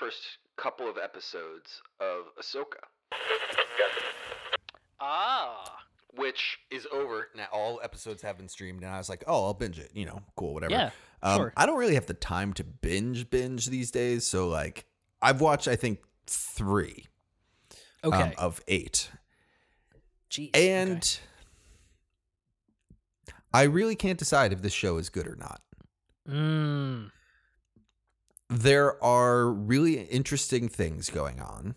first couple of episodes of Ahsoka, Ah. which is over now. All episodes have been streamed, and I was like, "Oh, I'll binge it." You know, cool, whatever. Yeah. Um, sure. I don't really have the time to binge binge these days, so like, I've watched I think three Okay. um, of eight, Jeez. and okay. I really can't decide if this show is good or not. Mm. There are really interesting things going on.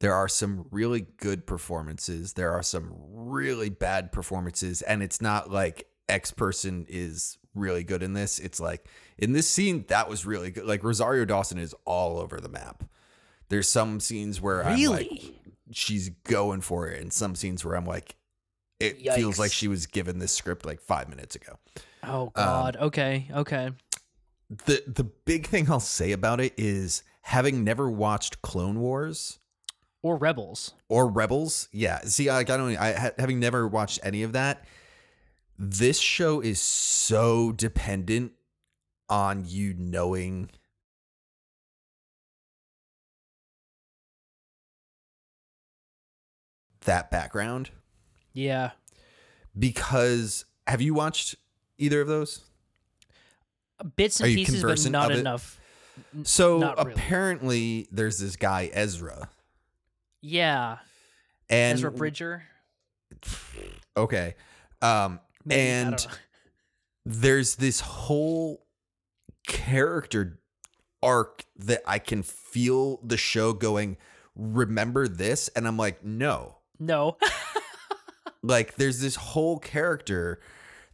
There are some really good performances. There are some really bad performances. And it's not like X person is really good in this. It's like in this scene, that was really good. Like Rosario Dawson is all over the map. There's some scenes where I'm like, Really? she's going for it, and some scenes where I'm like, it feels like she was given this script like five minutes ago. Oh God. Um, okay. Okay. The the big thing I'll say about it is having never watched Clone Wars Or rebels. or Rebels. Yeah, see, like I don't, I having never watched any of that. This show is so dependent on you knowing that background Yeah. because have you watched either of those? Bits and pieces, but not enough. So not really. apparently, there's this guy Ezra, Yeah. and Ezra Bridger. Okay, um, Maybe, and there's this whole character arc that I can feel the show going. Remember this, and I'm like, no. no. Like, there's this whole character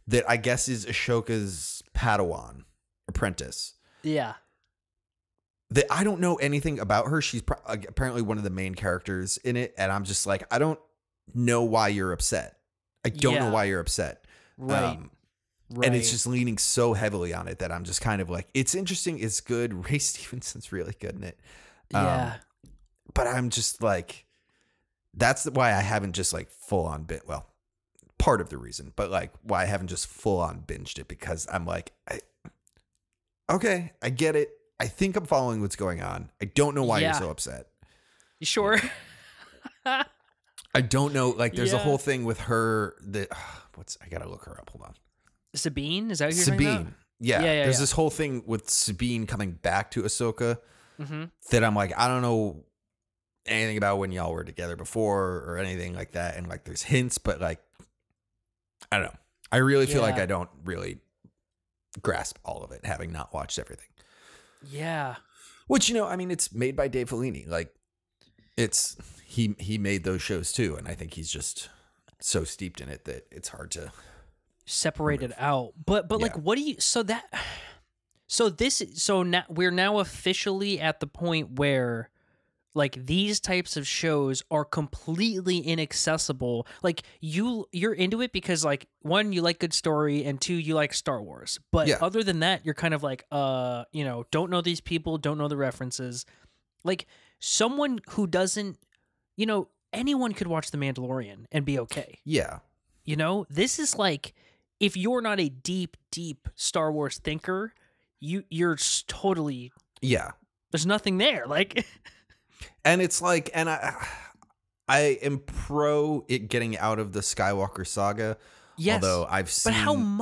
that I guess is Ahsoka's Padawan apprentice. yeah. that I don't know anything about her. She's pro- apparently one of the main characters in it, and I'm just like, I don't know why you're upset. I don't know why you're upset. Right. Um, right. And it's just leaning so heavily on it that I'm just kind of like, it's interesting, it's good. Ray Stevenson's really good in it. um, yeah. But I'm just like, that's why I haven't just like full on bit. Well, part of the reason, but like why I haven't just full on binged it because I'm like, I, okay, I get it. I think I'm following what's going on. I don't know why Yeah. you're so upset. You sure? I don't know. Like, there's a whole thing with her that what's I gotta look her up. Hold on. Sabine? Is that who you're talking about? Sabine. Yeah, Yeah, yeah, There's yeah. this whole thing with Sabine coming back to Ahsoka Mm-hmm. that I'm like, I don't know anything about when y'all were together before or anything like that. And like, there's hints, but like, I don't know. I really feel like I don't really grasp all of it, having not watched everything. Yeah. Which you know, I mean, it's made by Dave Filoni. Like, it's he he made those shows too, and I think he's just so steeped in it that it's hard to. separate it out. But but like what do you so that so this so now we're now officially at the point where like these types of shows are completely inaccessible. Like you you're into it because like one you like good story and two you like Star Wars. But Yeah. other than that you're kind of like uh, you know, don't know these people, don't know the references. Like someone who doesn't you know, anyone could watch The Mandalorian and be okay. Yeah, You know, this is like if you're not a deep, deep Star Wars thinker, you you're totally yeah, there's nothing there. Like, and it's like, and I, I am pro it getting out of the Skywalker saga. yes, Although I've seen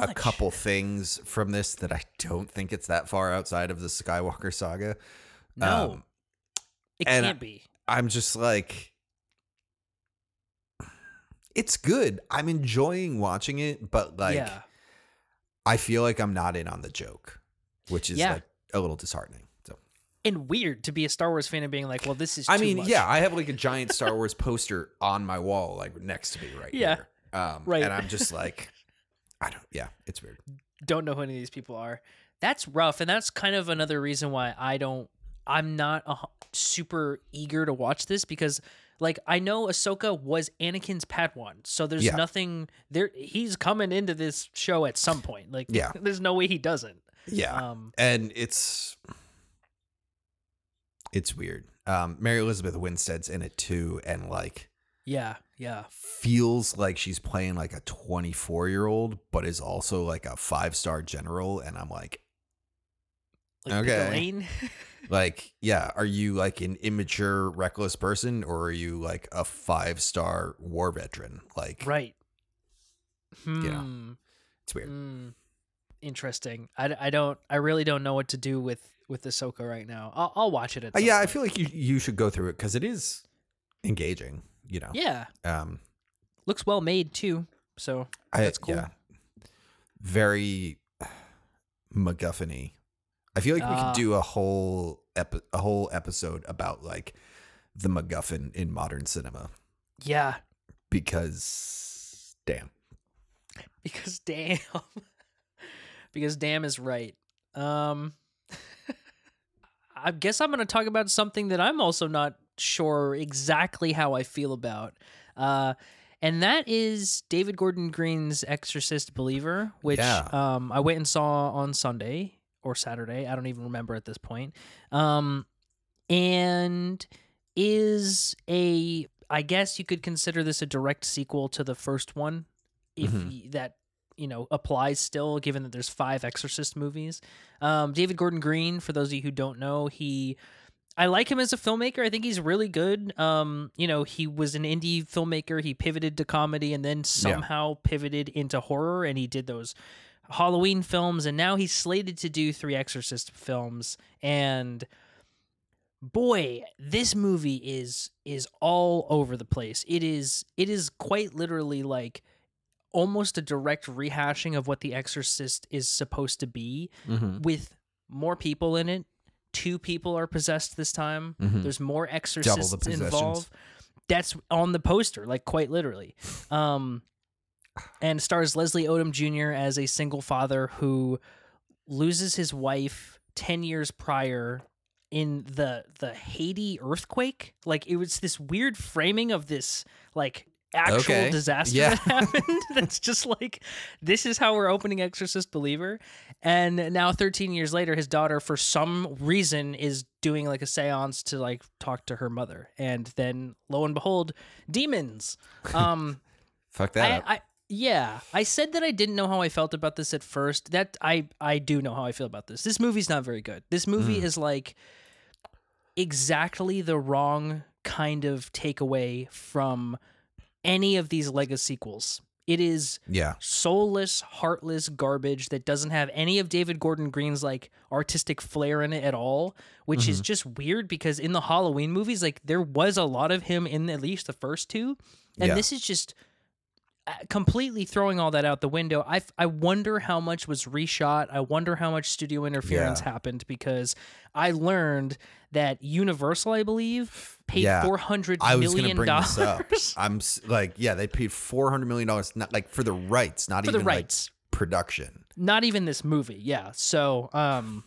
a couple things from this that I don't think it's that far outside of the Skywalker saga. no, um, it can't be. I'm just like, it's good. I'm enjoying watching it, but like, yeah, I feel like I'm not in on the joke, which is Yeah. like a little disheartening. And weird to be a Star Wars fan and being like, well, this is. I mean, much. yeah, I have like a giant Star Wars poster on my wall, like next to me right Yeah. here. Um, Right. And I'm just like, I don't, yeah, it's weird. don't know who any of these people are. That's rough, and that's kind of another reason why I don't. I'm not a, super eager to watch this because, like, I know Ahsoka was Anakin's Padawan, so there's Yeah. nothing there. He's coming into this show at some point. Like, Yeah. there's no way he doesn't. Yeah. Um, and it's it's weird. Um, Mary Elizabeth Winstead's in it too, and like yeah, yeah, feels like she's playing like a 24 year old, but is also like a five star general. And I'm like, Like Okay. Like, yeah, are you like an immature, reckless person, or are you like a five star war veteran? Like, right. Yeah. Hmm. it's weird. Mm, interesting. I, I don't. I really don't know what to do with with Ahsoka right now. I'll, I'll watch it at. Uh, yeah, I feel like you you should go through it because it is engaging. You know, Yeah, um, looks well made too. So I, That's cool. Yeah, very MacGuffin-y. I feel like we Ah. could do a whole epi- a whole episode about like the MacGuffin in modern cinema yeah, because damn. because damn, because damn is right. Um, I guess I'm going to talk about something that I'm also not sure exactly how I feel about. Uh, and that is David Gordon Green's Exorcist Believer, which Yeah. um, I went and saw on Sunday or Saturday. I don't even remember at this point. Um, and is a, I guess you could consider this a direct sequel to the first one, if Mhm. that you know applies still, given that there's five Exorcist movies. Um, David Gordon Green, for those of you who don't know, he I like him as a filmmaker. I think he's really good. Um, you know, he was an indie filmmaker. He pivoted to comedy and then somehow pivoted into horror and he did those Halloween films and now he's slated to do three Exorcist films and boy, this movie is is all over the place. It is it is quite literally like almost a direct rehashing of what The Exorcist is supposed to be Mm-hmm. with more people in it. Two people are possessed this time. Mhm. There's more exorcists possessions. involved. That's on the poster, like quite literally. Um, and stars Leslie Odom Jr. as a single father who loses his wife ten years prior in the the Haiti earthquake. Like it was this weird framing of this like actual Okay. disaster Yeah. that happened. That's just like this is how we're opening Exorcist Believer. And now 13 years later his daughter for some reason is doing like a séance to like talk to her mother. And then lo and behold, demons. Um Fuck that I. I yeah, I said that I didn't know how I felt about this at first. That I I do know how I feel about this. This movie's not very good. This movie Mm. is like exactly the wrong kind of takeaway from any of these Lego sequels. It is yeah. soulless, heartless garbage that doesn't have any of David Gordon Green's like artistic flair in it at all, which is mm-hmm. just weird because in the Halloween movies, like there was a lot of him in at least the first two, and Yeah. this is just completely throwing all that out the window. I I wonder how much was reshot. I wonder how much studio interference Yeah. happened because I learned that Universal, I believe, paid Yeah. four hundred I was million bring this up. I'm s- like, yeah, they paid four hundred million dollars, not like for the rights, not for the rights. like production. not even this movie yeah so um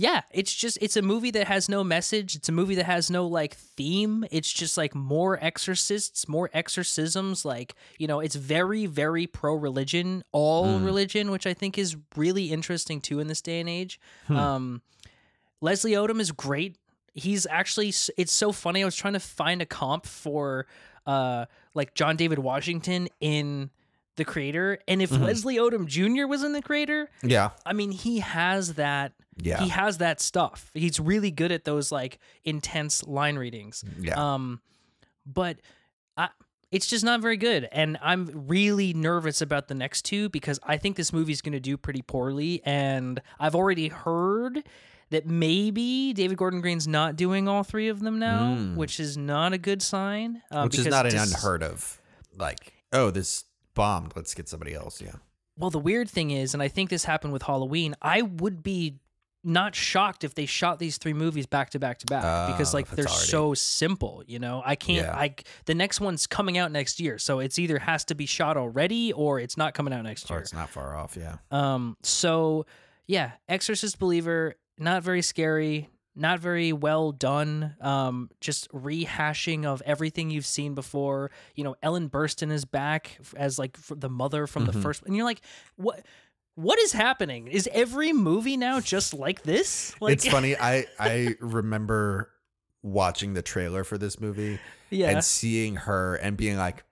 yeah it's just it's a movie that has no message. It's a movie that has no like theme. It's just like more exorcists more exorcisms like you know it's very very pro religion all Mm. religion which i think is really interesting too in this day and age. Hmm. um leslie odom is great. He's actually it's so funny. I was trying to find a comp for uh like john david washington in the creator and if Mhm. leslie odom jr was in the creator Yeah, I mean, he has that. yeah, He has that stuff. He's really good at those like intense line readings. yeah. Um, but I, it's just not very good, and I'm really nervous about the next two because I think this movie's going to do pretty poorly, and I've already heard that maybe David Gordon Green's not doing all three of them now, Mm. which is not a good sign. Uh, Which is not an dis- unheard of. Like, oh, this bombed. Let's get somebody else. Yeah. Well, the weird thing is, and I think this happened with Halloween, I would be not shocked if they shot these three movies back to back to back because Oh, like they're already- so simple, you know. I can't Yeah. I the next one's coming out next year, so it's either has to be shot already or it's not coming out next Or year. it's not far off. Yeah. Um so yeah, Exorcist Believer, not very scary, not very well done. Um just rehashing of everything you've seen before. You know, Ellen Burstyn is back as like the mother from the Mhm. first and you're like, "What what is happening? Is every movie now just like this?" Like it's funny. I I remember watching the trailer for this movie Yeah. and seeing her and being like,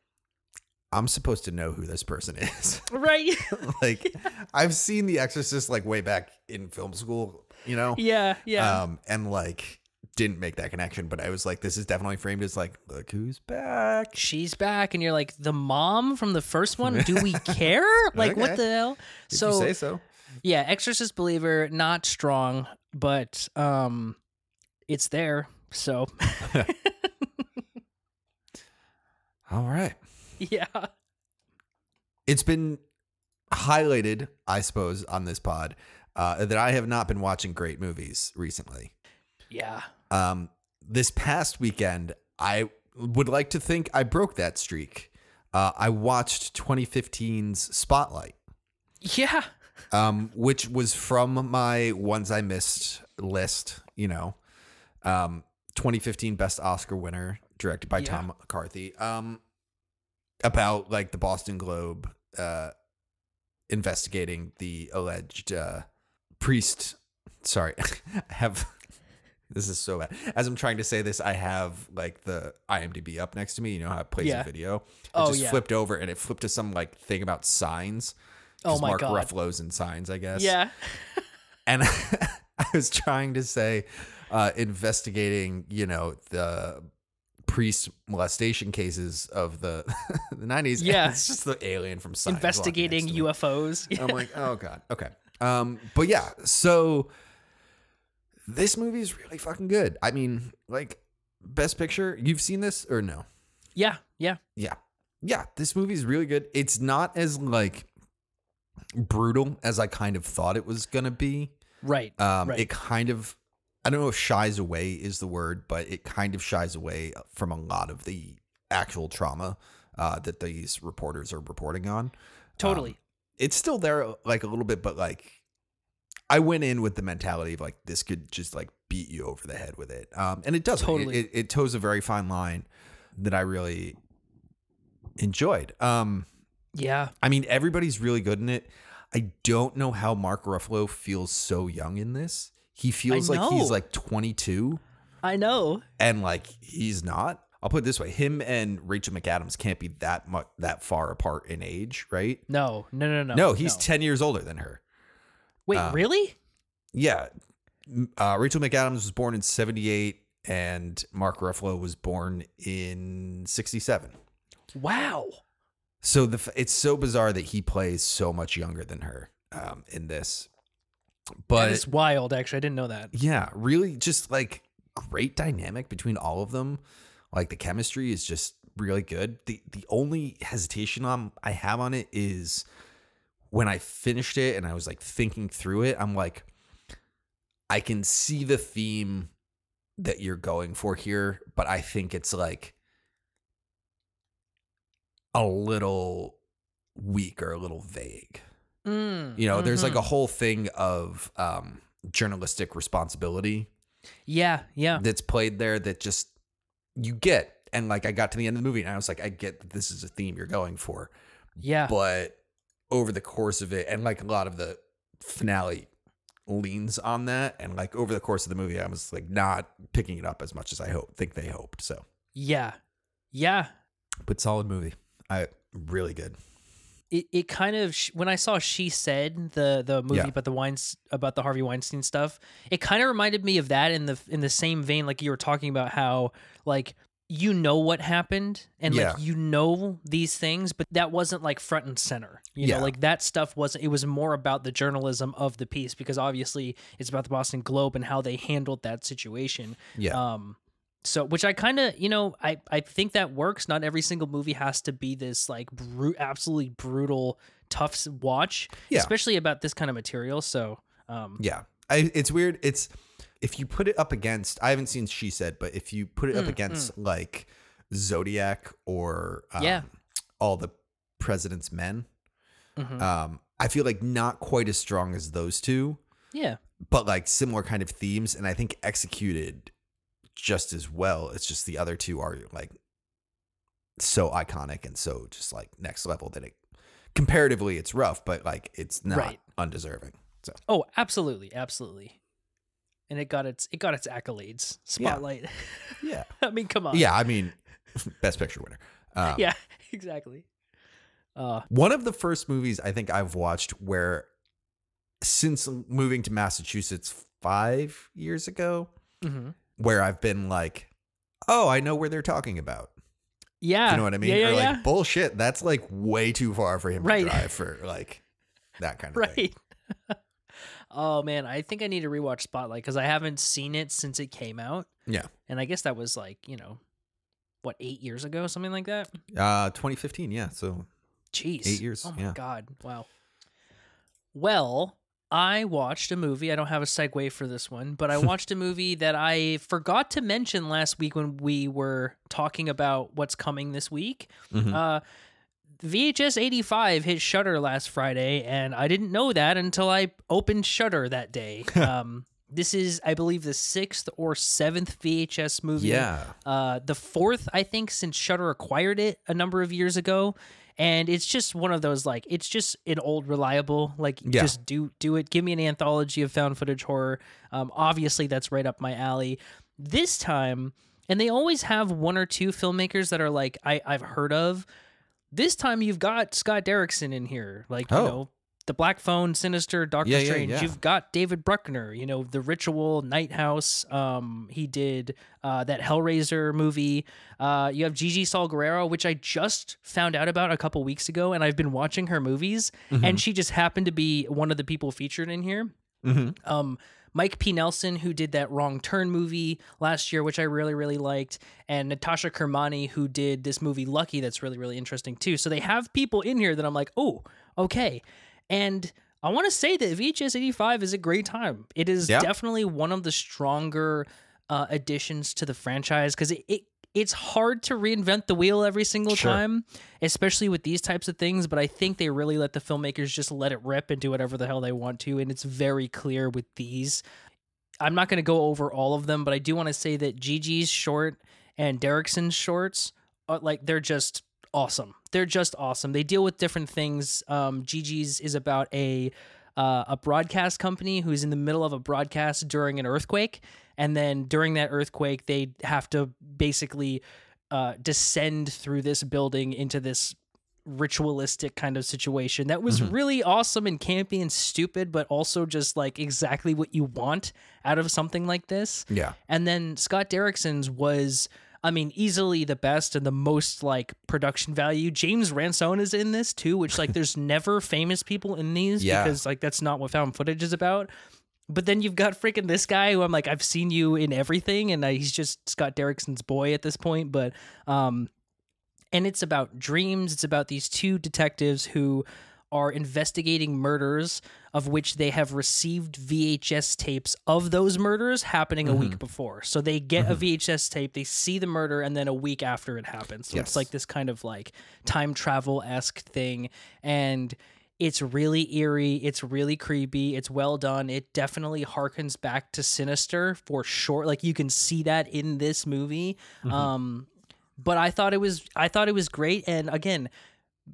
I'm supposed to know who this person is. right? like I've seen The Exorcist like way back in film school, you know? yeah, yeah. Um and like didn't make that connection, but I was like this is definitely framed as like look who's back. She's back, and you're like the mom from the first one. Do we care? Like, what the hell? If so you say so. yeah, Exorcist believer, not strong, but um, it's there. So All right. yeah, It's been highlighted, I suppose, on this pod uh, that I have not been watching great movies recently. yeah, Um, this past weekend, I would like to think I broke that streak. Uh, I watched 2015's Spotlight, yeah, um, which was from my ones I missed list. You know, um, 2015 Best Oscar winner, directed by Yeah. Tom McCarthy. Um, about like the Boston Globe uh, investigating the alleged uh, priest. Sorry, I have. This is so bad. As I'm trying to say this, I have like the IMDb up next to me. You know how it plays Yeah. a video. It Oh, just yeah. flipped over and it flipped to some like thing about signs. 'Cause Oh my Mark God. Ruffalo's in signs, I guess. yeah, And I was trying to say, uh, investigating, you know, the priest molestation cases of the the 90s. Yeah. it's just the alien from signs. walking investigating next to me. UFOs. I'm like, oh god, okay. Um, but yeah, so this movie is really fucking good. I mean, like, best picture. You've seen this or no? yeah, yeah, Yeah, yeah. This movie is really good. It's not as like brutal as I kind of thought it was gonna be. right, Um, right. it kind of. I don't know if shies away is the word, but it kind of shies away from a lot of the actual trauma uh, that these reporters are reporting on totally. um, it's still there like a little bit, but like I went in with the mentality of like this could just like beat you over the head with it. Um, and it doesn't. It- Totally. It, it, toes a very fine line that I really enjoyed. Um, yeah, I mean, everybody's really good in it. I don't know how Mark Ruffalo feels so young in this. He feels like he's like 22 I know. and like he's not. I'll put it this way: him and Rachel McAdams can't be that much that far apart in age, right? No, no, no, no. No, he's 10 years older than her. Wait, uh, really? Yeah. Uh, Rachel McAdams was born in 78 and Mark Ruffalo was born in 67. Wow. So the it's so bizarre that he plays so much younger than her um, in this. But it's wild. Actually, I didn't know that. yeah, really just like great dynamic between all of them. Like the chemistry is just really good. The the only hesitation on I have on it is when I finished it and I was like thinking through it, I'm like I can see the theme that you're going for here, but I think it's like a little weak or a little vague. Mm, You know, there's like mhm. a whole thing of um journalistic responsibility yeah, yeah, that's played there that just you get. And like I got to the end of the movie and I was like, I get that this is a theme you're going for. yeah. But over the course of it, and like a lot of the finale leans on that. And like over the course of the movie, I was like not picking it up as much as I hope think they hoped. So Yeah. Yeah. but solid movie. I really good. It, it kind of when I saw she said the the movie Yeah. about the wines about the Harvey Weinstein stuff, it kind of reminded me of that in the in the same vein like you were talking about how like you know what happened and Yeah. like you know these things but that wasn't like front and center you Yeah. know like that stuff wasn't it was more about the journalism of the piece because obviously it's about the Boston Globe and how they handled that situation Yeah. Um, so which I kind of, you know, I I think that works. Not every single movie has to be this like bru- absolutely brutal, tough watch, Yeah. especially about this kind of material. So, um, Yeah. I, it's weird. It's if you put it up against I haven't seen She Said, but if you put it up Mm, against like Zodiac or um, Yeah. all the President's Men, mhm. um, I feel like not quite as strong as those two, yeah, but like similar kind of themes, and I think executed just as well. It's just the other two are like so iconic and so just like next level that it comparatively it's rough, but like it's not Right. undeserving. So oh, absolutely, absolutely. And it got its it got its accolades. Spotlight. yeah. I mean, come on. Yeah, I mean, best picture winner. Um, yeah, exactly. Uh, One of the first movies I think I've watched where, since moving to Massachusetts five years ago, mhm. Where I've been like, oh, I know where they're talking about. Yeah. You know what I mean? Yeah, yeah, or like, yeah. bullshit, that's like way too far for him Right. to drive for like that kind of thing. Right. oh man, I think I need to rewatch Spotlight because I haven't seen it since it came out, Yeah. and I guess that was like you know, what eight years ago, something like that. Uh, 2015. Yeah. So Jeez, Eight years, Oh my yeah. god, wow. Well, I watched a movie. I don't have a segue for this one, but I watched a movie that I forgot to mention last week when we were talking about what's coming this week. Mhm. Uh, VHS 85 hit Shudder last Friday, and I didn't know that until I opened Shudder that day. um, this is, I believe, the sixth or seventh VHS movie. yeah. Uh, the fourth, I think, since Shudder acquired it a number of years ago. And it's just one of those like it's just an old reliable like Yeah. just do do it. Give me an anthology of found footage horror. Um, obviously that's right up my alley. This time, and they always have one or two filmmakers that are like I I've heard of. This time you've got Scott Derrickson in here, like you Oh. know the Black Phone, Sinister, Doctor Yeah, yeah, Strange. yeah. You've got David Bruckner, you know, The Ritual, Night House. Um, he did uh, that Hellraiser movie. Uh, you have Gigi Saul Guerrero, which I just found out about a couple weeks ago, and I've been watching her movies, and she just happened to be one of the people featured in here. hmm Um, Mike P. Nelson, who did that Wrong Turn movie last year, which I really, really liked, and Natasha Kermani, who did this movie Lucky, that's really, really interesting too. So they have people in here that I'm like, oh, okay. And I want to say that VHS 85 is a great time. It is Yeah. definitely one of the stronger uh, additions to the franchise because it, it it's hard to reinvent the wheel every single Sure. time, especially with these types of things. But I think they really let the filmmakers just let it rip and do whatever the hell they want to, and it's very clear with these. I'm not going to go over all of them, but I do want to say that Gigi's short and Derrickson's shorts, are, like they're just awesome. They're just awesome. They deal with different things. Um, Gigi's is about a uh, a broadcast company who's in the middle of a broadcast during an earthquake, and then during that earthquake, they have to basically uh, descend through this building into this ritualistic kind of situation that was Mhm. really awesome and campy and stupid, but also just like exactly what you want out of something like this. Yeah. And then Scott Derrickson's was, I mean, easily the best and the most like production value. James Ransone is in this too, which like there's never famous people in these Yeah. because like that's not what found footage is about. But then you've got freaking this guy who I'm like, I've seen you in everything, and uh, he's just Scott Derrickson's boy at this point. But um, and it's about dreams. It's about these two detectives who are investigating murders of which they have received VHS tapes of those murders happening a mm-hmm. week before. So they get a mm-hmm. VHS tape, they see the murder, and then a week after it happens. So Yes. it's like this kind of like time travel esque thing. And it's really eerie. It's really creepy. It's well done. It definitely harkens back to Sinister for sure. Like you can see that in this movie. Mm-hmm. Um, but I thought it was I thought it was great. And again,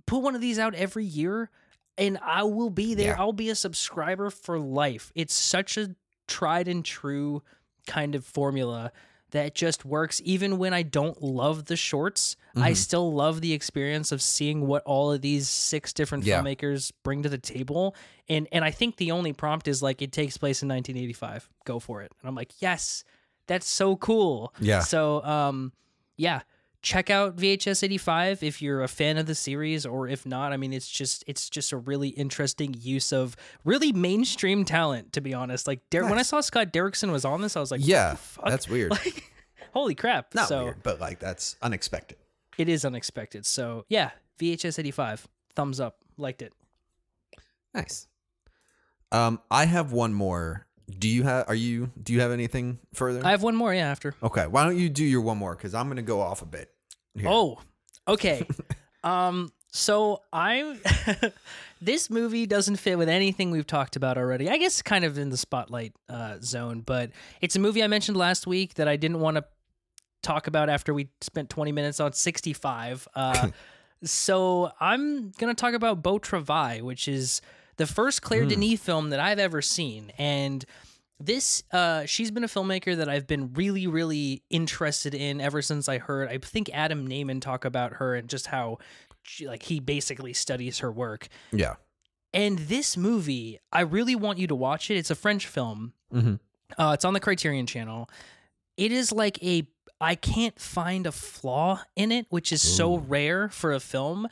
put one of these out every year, and I will be there. Yeah. I'll be a subscriber for life. It's such a tried and true kind of formula that just works even when I don't love the shorts. I Mhm. still love the experience of seeing what all of these six different Yeah. filmmakers bring to the table. And and I think the only prompt is like it takes place in 1985. Go for it. And I'm like, "Yes. That's so cool." Yeah. So, um yeah, check out VHS 85 if you're a fan of the series or if not, I mean it's just it's just a really interesting use of really mainstream talent to be honest. Like Der- when I saw Scott Derrickson was on this, I was like, yeah. the fuck? That's weird. Like, holy crap. Not so weird, but like that's unexpected. it is unexpected. So, yeah, VHS 85. Thumbs up. Liked it. Nice. Um, I have one more. Do you have? Are you? Do you have anything further? I have one more, yeah, after. okay. Why don't you do your one more? Because I'm gonna go off a bit. here. Oh, okay. um, so I this movie doesn't fit with anything we've talked about already. I guess kind of in the spotlight uh, zone, but it's a movie I mentioned last week that I didn't want to talk about after we spent 20 minutes on 65. Uh, so I'm gonna talk about Beau Travail, which is the first Claire Mm. Denis film that I've ever seen, and this uh she's been a filmmaker that I've been really really interested in ever since I heard I think Adam Nayman talk about her and just how she, like he basically studies her work. Yeah. And this movie, I really want you to watch it. It's a French film. Mm-hmm. Uh, it's on the Criterion Channel. It is like a I can't find a flaw in it, which is so rare for a film.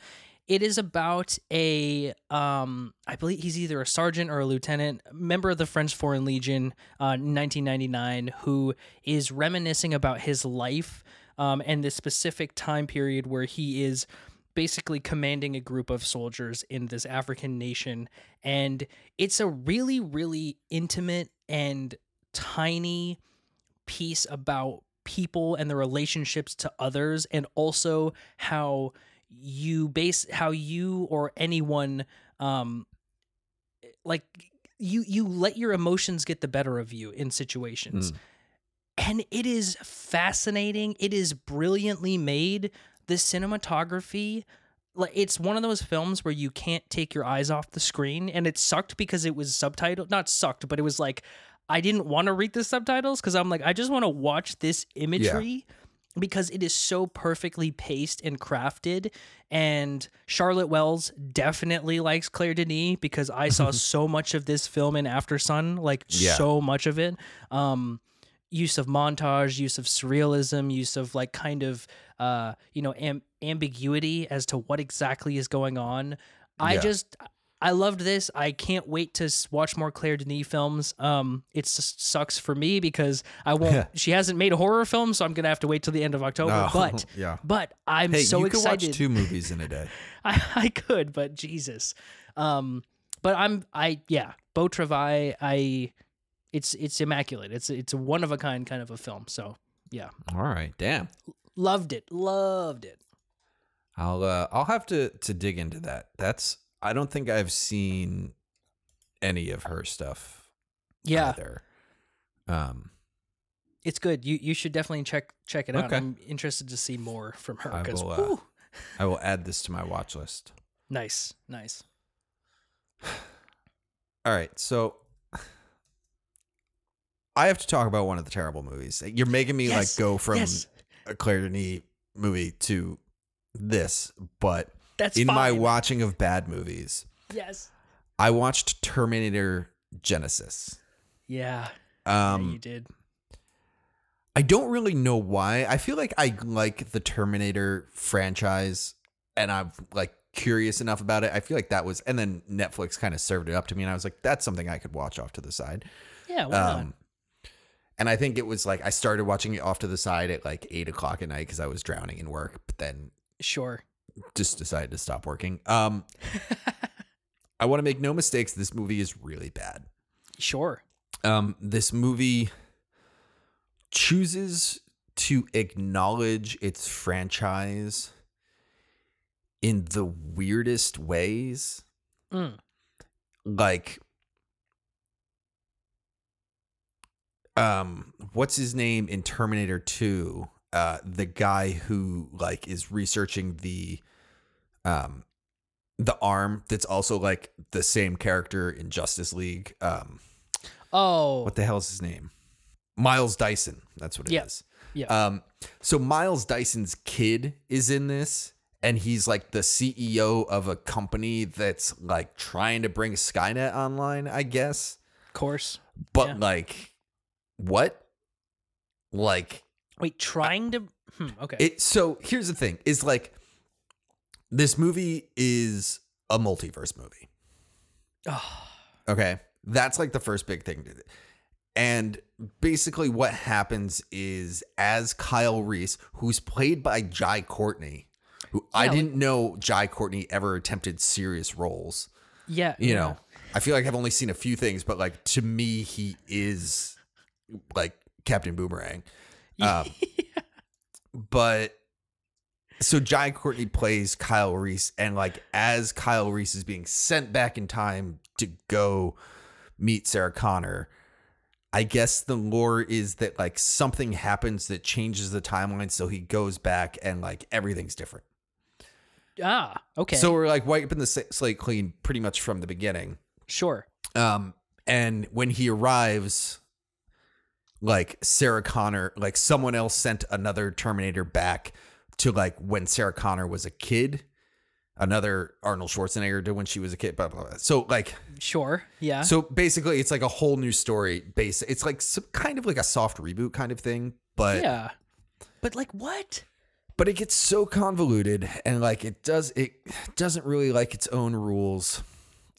It is about a um I believe he's either a sergeant or a lieutenant, member of the French Foreign Legion, uh 1999 who is reminiscing about his life um and the specific time period where he is basically commanding a group of soldiers in this African nation. And it's a really really intimate and tiny piece about people and the relationships to others and also how you base how you or anyone um like you you let your emotions get the better of you in situations. Mm. and it is fascinating. It is brilliantly made. The cinematography like it's one of those films where you can't take your eyes off the screen and it sucked because it was subtitled not sucked but it was like i didn't want to read the subtitles because i'm like i just want to watch this imagery because it is so perfectly paced and crafted and charlotte wells definitely likes claire denis because i saw so much of this film in Aftersun like Yeah. so much of it um use of montage, use of surrealism, use of like kind of uh, you know, am- ambiguity as to what exactly is going on. I Yeah. just I loved this. I can't wait to watch more Claire Denis films. Um, it sucks for me because I won't. she hasn't made a horror film, so I'm gonna have to wait till the end of October. But yeah. but I'm Hey, so you excited. could watch two movies in a day. I, I could, but Jesus. Um, but I'm I yeah, Beau Travail, I it's it's immaculate. It's it's a one of a kind kind of a film. So yeah. All right. Damn. Loved it. Loved it. I'll uh, I'll have to to dig into that. That's I don't think I've seen any of her stuff Yeah, either. Um it's good. You you should definitely check check it out. Okay. I'm interested to see more from her I will, uh, I will add this to my watch list. nice, nice. All right. So I have to talk about one of the terrible movies. You're making me Yes, like go from yes. a Claire Denis movie to this, but That's in my watching of bad movies, yes. I watched Terminator Genisys. Yeah, yeah, Um you did. I don't really know why. I feel like I like the Terminator franchise and I'm like curious enough about it. I feel like that was and then Netflix kind of served it up to me and I was like, that's something I could watch off to the side. Yeah, why not? Um and I think it was like I started watching it off to the side at like eight o'clock at night because I was drowning in work, but then Sure. Just decided to stop working. Um I want to make no mistakes, this movie is really bad. Sure. um, this movie chooses to acknowledge its franchise in the weirdest ways. Mm. Like, um, what's his name in Terminator 2? Uh, the guy who like is researching the um the arm that's also like the same character in Justice League. Um Oh, what the hell is his name? Miles Dyson. That's what it is. Yeah. Yeah. Um, so Miles Dyson's kid is in this, and he's like the CEO of a company that's like trying to bring Skynet online, I guess. of course. But Yeah. like, what? Like Wait, trying to. Hmm, okay. it. So here's the thing: is like, this movie is a multiverse movie. oh, Okay. That's like the first big thing. And basically, what happens is as Kyle Reese, who's played by Jai Courtney, who I Yeah, like- didn't know Jai Courtney ever attempted serious roles. yeah. You yeah. know, I feel like I've only seen a few things, but like to me, he is like Captain Boomerang. Um, but so Jai Courtney plays Kyle Reese, and like as Kyle Reese is being sent back in time to go meet Sarah Connor, I guess the lore is that like something happens that changes the timeline, so he goes back and like everything's different. ah, okay. So we're like wiping the slate clean pretty much from the beginning. sure. Um, and when he arrives, like Sarah Connor, like someone else sent another Terminator back to like when Sarah Connor was a kid. another Arnold Schwarzenegger did when she was a kid. Blah blah. blah. So like, Sure. Yeah. so basically, it's like a whole new story. Base. It's like some kind of like a soft reboot kind of thing, but yeah. But like what? but it gets so convoluted and like it does it doesn't really like its own rules.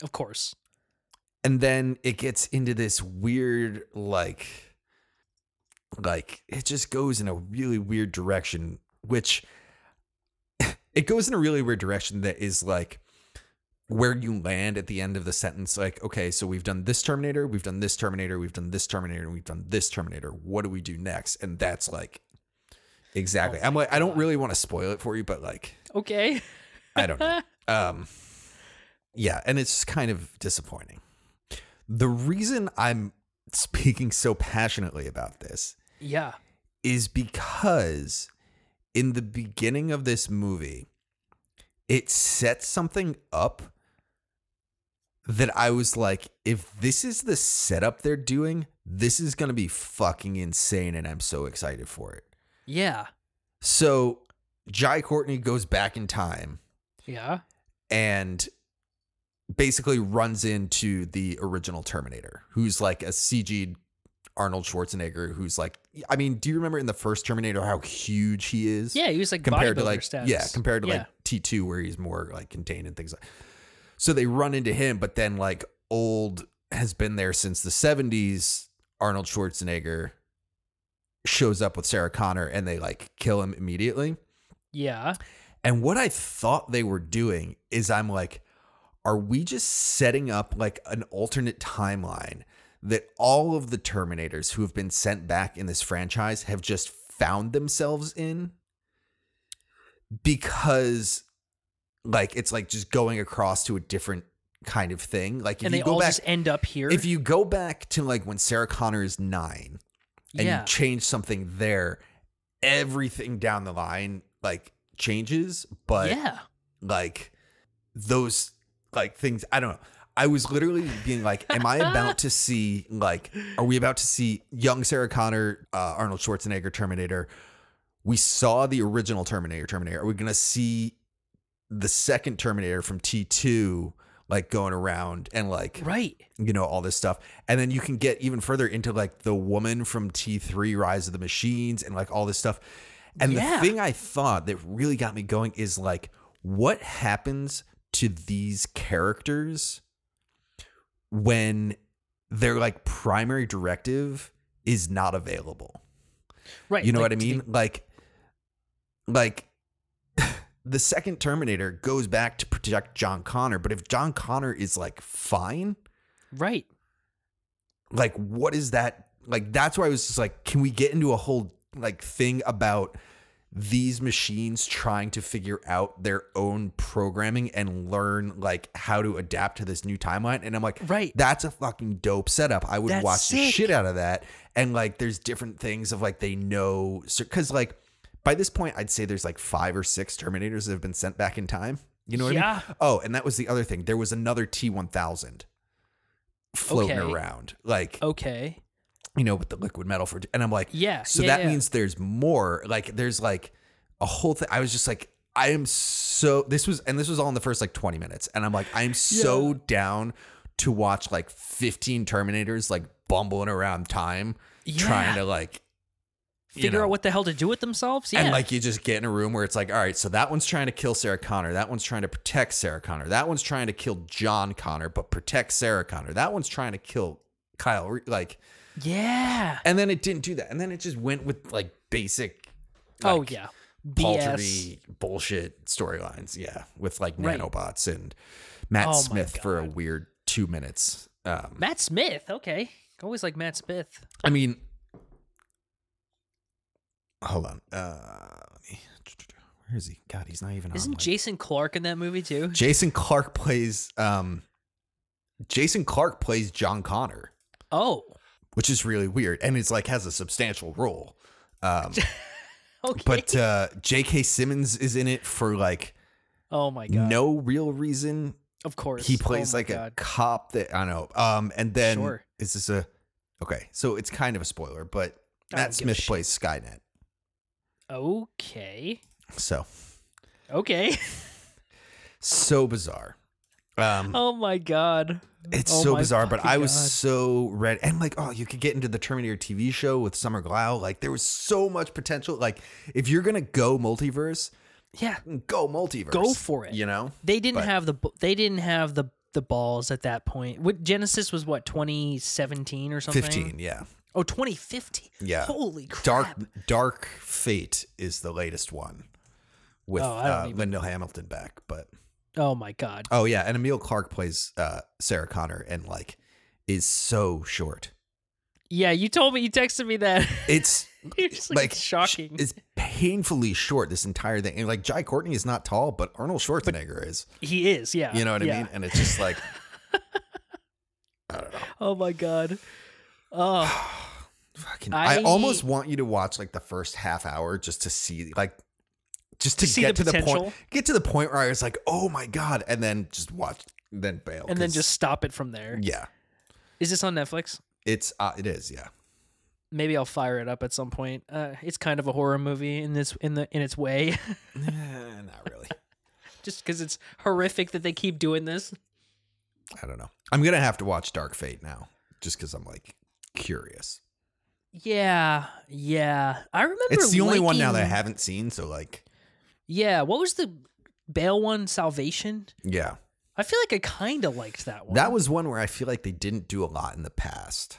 Of course. and then it gets into this weird like like it just goes in a really weird direction which it goes in a really weird direction that is like where you land at the end of the sentence like okay so we've done this terminator we've done this terminator we've done this terminator and we've done this terminator what do we do next and that's like exactly Oh i'm like i don't really want to spoil it for you but like Okay. I don't know. Um, yeah, and it's kind of disappointing. The reason I'm speaking so passionately about this yeah. is because in the beginning of this movie, it sets something up that I was like, if this is the setup they're doing, this is going to be fucking insane. And I'm so excited for it. Yeah. So, Jai Courtney goes back in time Yeah. and basically runs into the original Terminator, who's like a CG Arnold Schwarzenegger, who's like, I mean, do you remember in the first Terminator how huge he is? Yeah. He was like compared to like status. yeah, compared to Yeah. like T two where he's more like contained and things like. So they run into him, but then like old has been there since the seventies. Arnold Schwarzenegger shows up with Sarah Connor, and they like kill him immediately. Yeah. And what I thought they were doing is I'm like, are we just setting up like an alternate timeline that all of the Terminators who have been sent back in this franchise have just found themselves in? Because like it's like just going across to a different kind of thing. Like if And you go all back just end up here. if you go back to like when Sarah Connor is nine and yeah. you change something there, everything down the line like changes, but yeah. like those like things I don't know. I was literally being like, am I about to see like are we about to see young Sarah Connor, uh, Arnold Schwarzenegger Terminator? We saw the original Terminator Terminator. Are we going to see the second Terminator from T2 like going around and like Right. you know all this stuff and then you can get even further into like the woman from t3 rise of the machines and like all this stuff and Yeah. the thing i thought that really got me going is like what happens to these characters when their like primary directive is not available Right. you know like, what i mean like like the second terminator goes back to protect john connor but if john connor is like fine right. like what is that like that's why i was just like can we get into a whole like thing about these machines trying to figure out their own programming and learn like how to adapt to this new timeline and i'm like Right. that's a fucking dope setup i would That's watch the shit out of that and like there's different things of like they know because like by this point i'd say there's like five or six terminators that have been sent back in time you know what i Yeah. mean oh and that was the other thing there was another t1000 floating Okay. around like Okay. You know with the liquid metal for and i'm like Yeah. so yeah, that yeah. means there's more like there's like a whole thing i was just like i am so this was and this was all in the first like 20 minutes and i'm like i'm so down to watch like 15 terminators like bumbling around time trying to like you figure know, out what the hell to do with themselves. Yeah. and like you just get in a room where it's like, all right, so that one's trying to kill Sarah Connor. That one's trying to protect Sarah Connor. That one's trying to kill John Connor, but protect Sarah Connor. That one's trying to kill Kyle. Like, yeah. and then it didn't do that. And then it just went with like basic, oh yeah. paltry bullshit storylines. Yeah, with like Right. nanobots and Matt Oh Smith for a weird two minutes. Um, Matt Smith. Okay. Always like Matt Smith. I mean, hold on. Uh. Where is he? God, he's not even on. Isn't like- Jason Clarke in that movie too? Jason Clarke plays um Jason Clarke plays John Connor, Oh. Which is really weird and it's like has a substantial role. Um Okay. but uh J.K. Simmons is in it for like oh my god. no real reason. Of course. He Oh plays my like a cop that I know. Um and then Sure. is this a Okay, so it's kind of a spoiler, but Matt Smith plays Skynet. Okay. So Okay. so bizarre. Um, Oh my god. It's Oh so bizarre, but I was God. so ready. And like, oh, you could get into the Terminator TV show with Summer Glau. Like, there was so much potential. Like, if you're gonna go multiverse, Yeah. go multiverse. Go for it. You know? They didn't But- have the they didn't have the the balls at that point. What Genisys was what 2017 or something? Fifteen, yeah, Oh, 2015. Yeah. Holy crap. Dark Dark Fate is the latest one with Oh, uh, even- Linda Hamilton back. But Oh my god. oh yeah, and Emilia Clarke plays uh, Sarah Connor, and like is so short. Yeah, you told me you texted me that. It's You're like, like it's shocking. It's painfully short. This entire thing, and like Jai Courtney is not tall, but Arnold Schwarzenegger is. he is, yeah. You know what yeah. I mean? And it's just like, I don't know. Oh my god. Oh, Fucking, I, I- almost want you to watch like the first half hour just to see, like, just to, To get the to the point, get to the point where I was like, oh my god, and then just watch, then bail, and then just stop it from there. yeah, Is this on Netflix? it's uh, it is, yeah. Maybe I'll fire it up at some point. Uh, it's kind of a horror movie in this in the in its way, not really. just because it's horrific that they keep doing this. I don't know. I'm gonna have to watch Dark Fate now, just because I'm like curious. Yeah, yeah. I remember. It's the only one now that I haven't seen, so like, Yeah. What was the Bale one? Salvation. yeah. I feel like I kind of liked that one. That was one where I feel like they didn't do a lot in the past.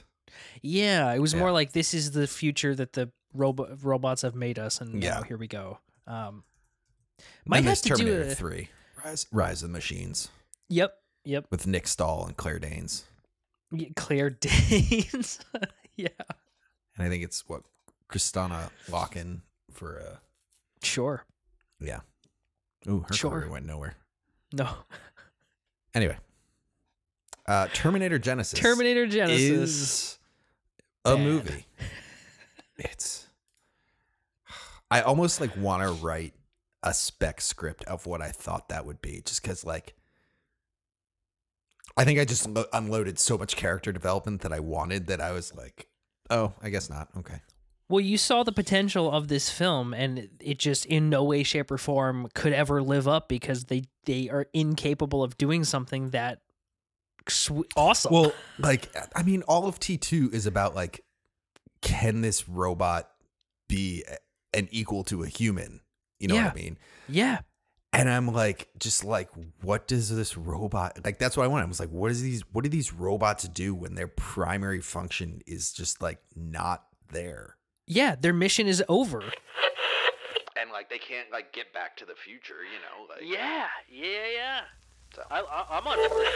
Yeah, it was Yeah. more like this is the future that the robo- robots have made us, and Yeah. now here we go. Um, Might have to do Terminator a. Three, Rise, Rise of the Machines, Yep, yep. with Nick Stahl and Claire Danes, Claire Danes. yeah, and I think it's what Kristanna Loken for. uh sure. Yeah. Ooh, her Sure. career went nowhere. No, Anyway, uh Terminator Genisys. Terminator Genisys. is a bad. movie. It's. I almost like want to write a spec script of what I thought that would be, just because like. I think I just lo- unloaded so much character development that I wanted that I was like, oh, I guess not. Okay. Well, you saw the potential of this film, and it- just in no way, shape, or form could ever live up because they they are incapable of doing something that sw- awesome. Well, like, I mean, all of T2 is about like, can this robot be an equal to a human? You know Yeah. what I mean? yeah, And I'm like, just like, what does this robot like? That's what I want. I was like, what is these? What do these robots do when their primary function is just like not there? Yeah, their mission is over. And like they can't like get back to the future, you know. Like Yeah, yeah, yeah. So- I, I, I'm on board.